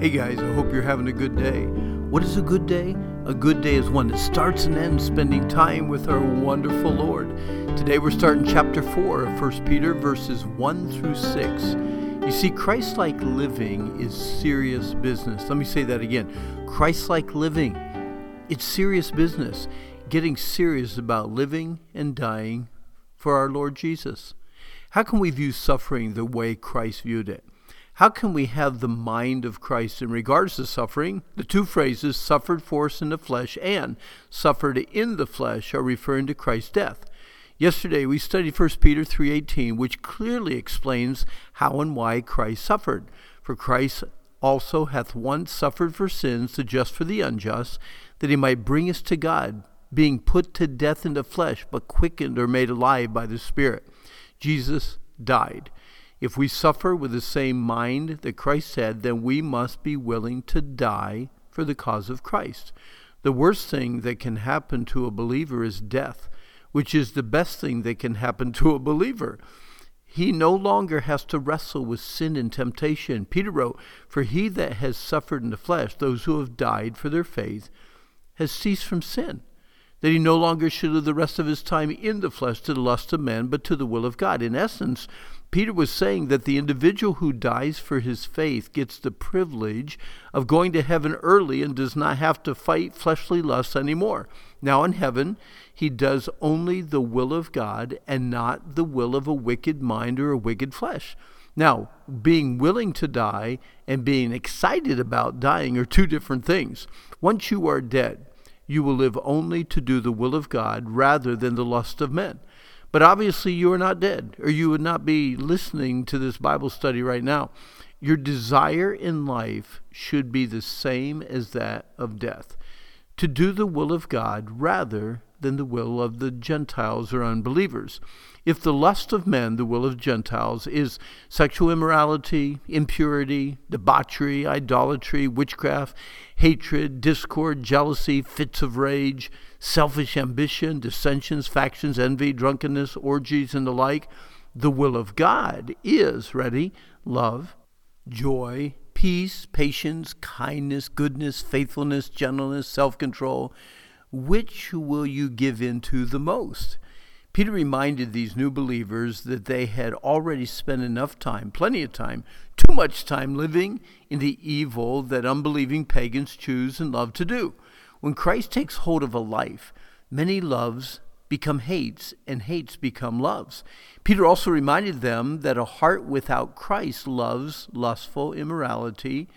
Hey guys, I hope you're having a good day. What is a good day? A good day is one that starts and ends spending time with our wonderful Lord. Today we're starting chapter 4 of 1 Peter, verses 1 through 6. You see, Christ like living is serious business. Let me say that again Christ like living, it's serious business. Getting serious about living and dying for our Lord Jesus. How can we view suffering the way Christ viewed it? How can we have the mind of Christ in regards to suffering? The two phrases, suffered for us in the flesh and suffered in the flesh, are referring to Christ's death. Yesterday we studied 1 Peter 3:18, which clearly explains how and why Christ suffered. For Christ also hath once suffered for sins, the just for the unjust, that he might bring us to God, being put to death in the flesh, but quickened or made alive by the Spirit. Jesus died. If we suffer with the same mind that Christ had, then we must be willing to die for the cause of Christ. The worst thing that can happen to a believer is death, which is the best thing that can happen to a believer. He no longer has to wrestle with sin and temptation. Peter wrote, For he that has suffered in the flesh, those who have died for their faith, has ceased from sin that he no longer should live the rest of his time in the flesh to the lust of men, but to the will of God. In essence, Peter was saying that the individual who dies for his faith gets the privilege of going to heaven early and does not have to fight fleshly lusts anymore. Now in heaven, he does only the will of God and not the will of a wicked mind or a wicked flesh. Now, being willing to die and being excited about dying are two different things. Once you are dead, you will live only to do the will of God rather than the lust of men. But obviously, you are not dead, or you would not be listening to this Bible study right now. Your desire in life should be the same as that of death to do the will of God rather than the will of the Gentiles or unbelievers. If the lust of men, the will of Gentiles, is sexual immorality, impurity, debauchery, idolatry, witchcraft, hatred, discord, jealousy, fits of rage, selfish ambition, dissensions, factions, envy, drunkenness, orgies, and the like, the will of God is, ready, love, joy, peace, patience, kindness, goodness, faithfulness, gentleness, self control which will you give in to the most? Peter reminded these new believers that they had already spent enough time, plenty of time, too much time living in the evil that unbelieving pagans choose and love to do. When Christ takes hold of a life, many loves become hates and hates become loves. Peter also reminded them that a heart without Christ loves lustful immorality,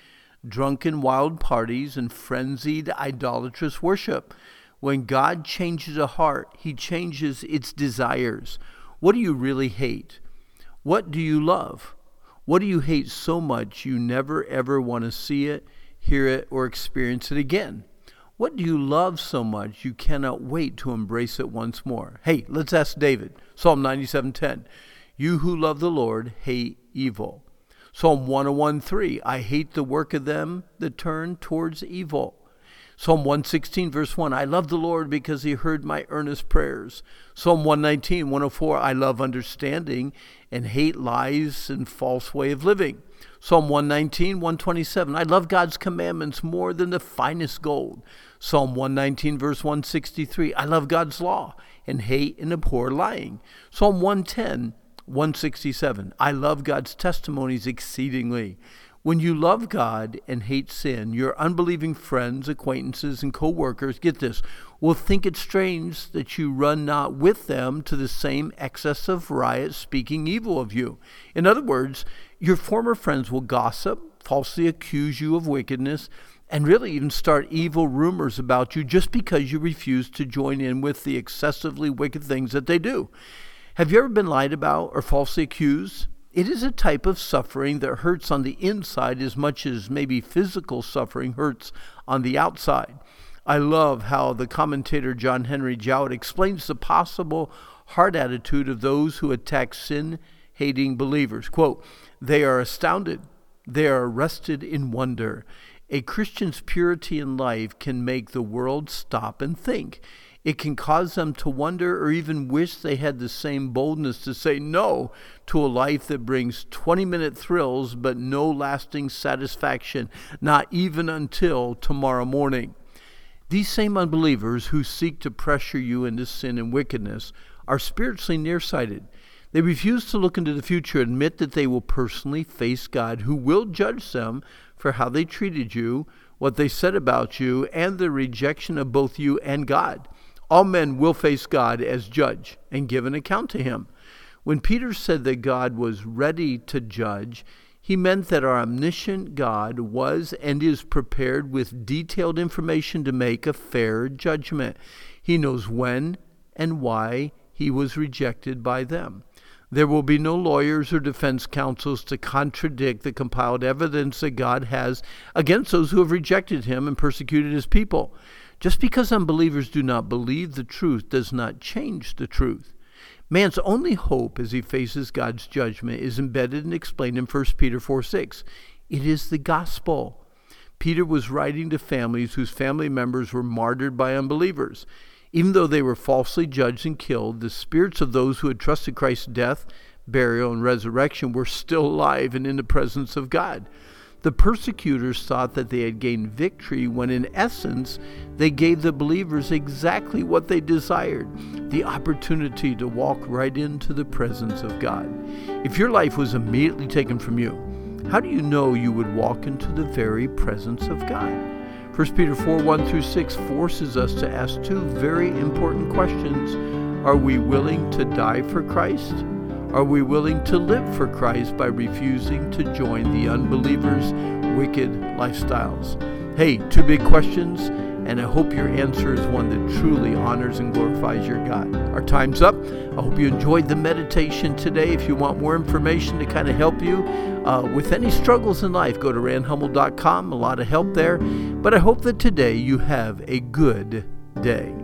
drunken wild parties, and frenzied idolatrous worship. When God changes a heart, He changes its desires. What do you really hate? What do you love? What do you hate so much you never ever want to see it, hear it, or experience it again? What do you love so much you cannot wait to embrace it once more? Hey, let's ask David. Psalm 97:10. You who love the Lord hate evil. Psalm 101:3. I hate the work of them that turn towards evil. Psalm 116, verse 1, I love the Lord because he heard my earnest prayers. Psalm 119, 104, I love understanding and hate lies and false way of living. Psalm 119, 127, I love God's commandments more than the finest gold. Psalm 119, verse 163, I love God's law and hate and abhor lying. Psalm 110, 167, I love God's testimonies exceedingly. When you love God and hate sin, your unbelieving friends, acquaintances, and co workers, get this, will think it strange that you run not with them to the same excess of riot, speaking evil of you. In other words, your former friends will gossip, falsely accuse you of wickedness, and really even start evil rumors about you just because you refuse to join in with the excessively wicked things that they do. Have you ever been lied about or falsely accused? It is a type of suffering that hurts on the inside as much as maybe physical suffering hurts on the outside. I love how the commentator John Henry Jowett explains the possible heart attitude of those who attack sin hating believers. Quote, they are astounded, they are arrested in wonder. A Christian's purity in life can make the world stop and think. It can cause them to wonder or even wish they had the same boldness to say no to a life that brings 20 minute thrills but no lasting satisfaction, not even until tomorrow morning. These same unbelievers who seek to pressure you into sin and wickedness are spiritually nearsighted. They refuse to look into the future, admit that they will personally face God, who will judge them for how they treated you, what they said about you, and the rejection of both you and God. All men will face God as judge and give an account to him. When Peter said that God was ready to judge, he meant that our omniscient God was and is prepared with detailed information to make a fair judgment. He knows when and why he was rejected by them. There will be no lawyers or defense counsels to contradict the compiled evidence that God has against those who have rejected him and persecuted his people. Just because unbelievers do not believe the truth does not change the truth. Man's only hope as he faces God's judgment is embedded and explained in 1 Peter 4 6. It is the gospel. Peter was writing to families whose family members were martyred by unbelievers. Even though they were falsely judged and killed, the spirits of those who had trusted Christ's death, burial, and resurrection were still alive and in the presence of God. The persecutors thought that they had gained victory when, in essence, they gave the believers exactly what they desired the opportunity to walk right into the presence of God. If your life was immediately taken from you, how do you know you would walk into the very presence of God? 1 Peter 4 1 through 6 forces us to ask two very important questions Are we willing to die for Christ? Are we willing to live for Christ by refusing to join the unbelievers' wicked lifestyles? Hey, two big questions, and I hope your answer is one that truly honors and glorifies your God. Our time's up. I hope you enjoyed the meditation today. If you want more information to kind of help you uh, with any struggles in life, go to randhummel.com. A lot of help there. But I hope that today you have a good day.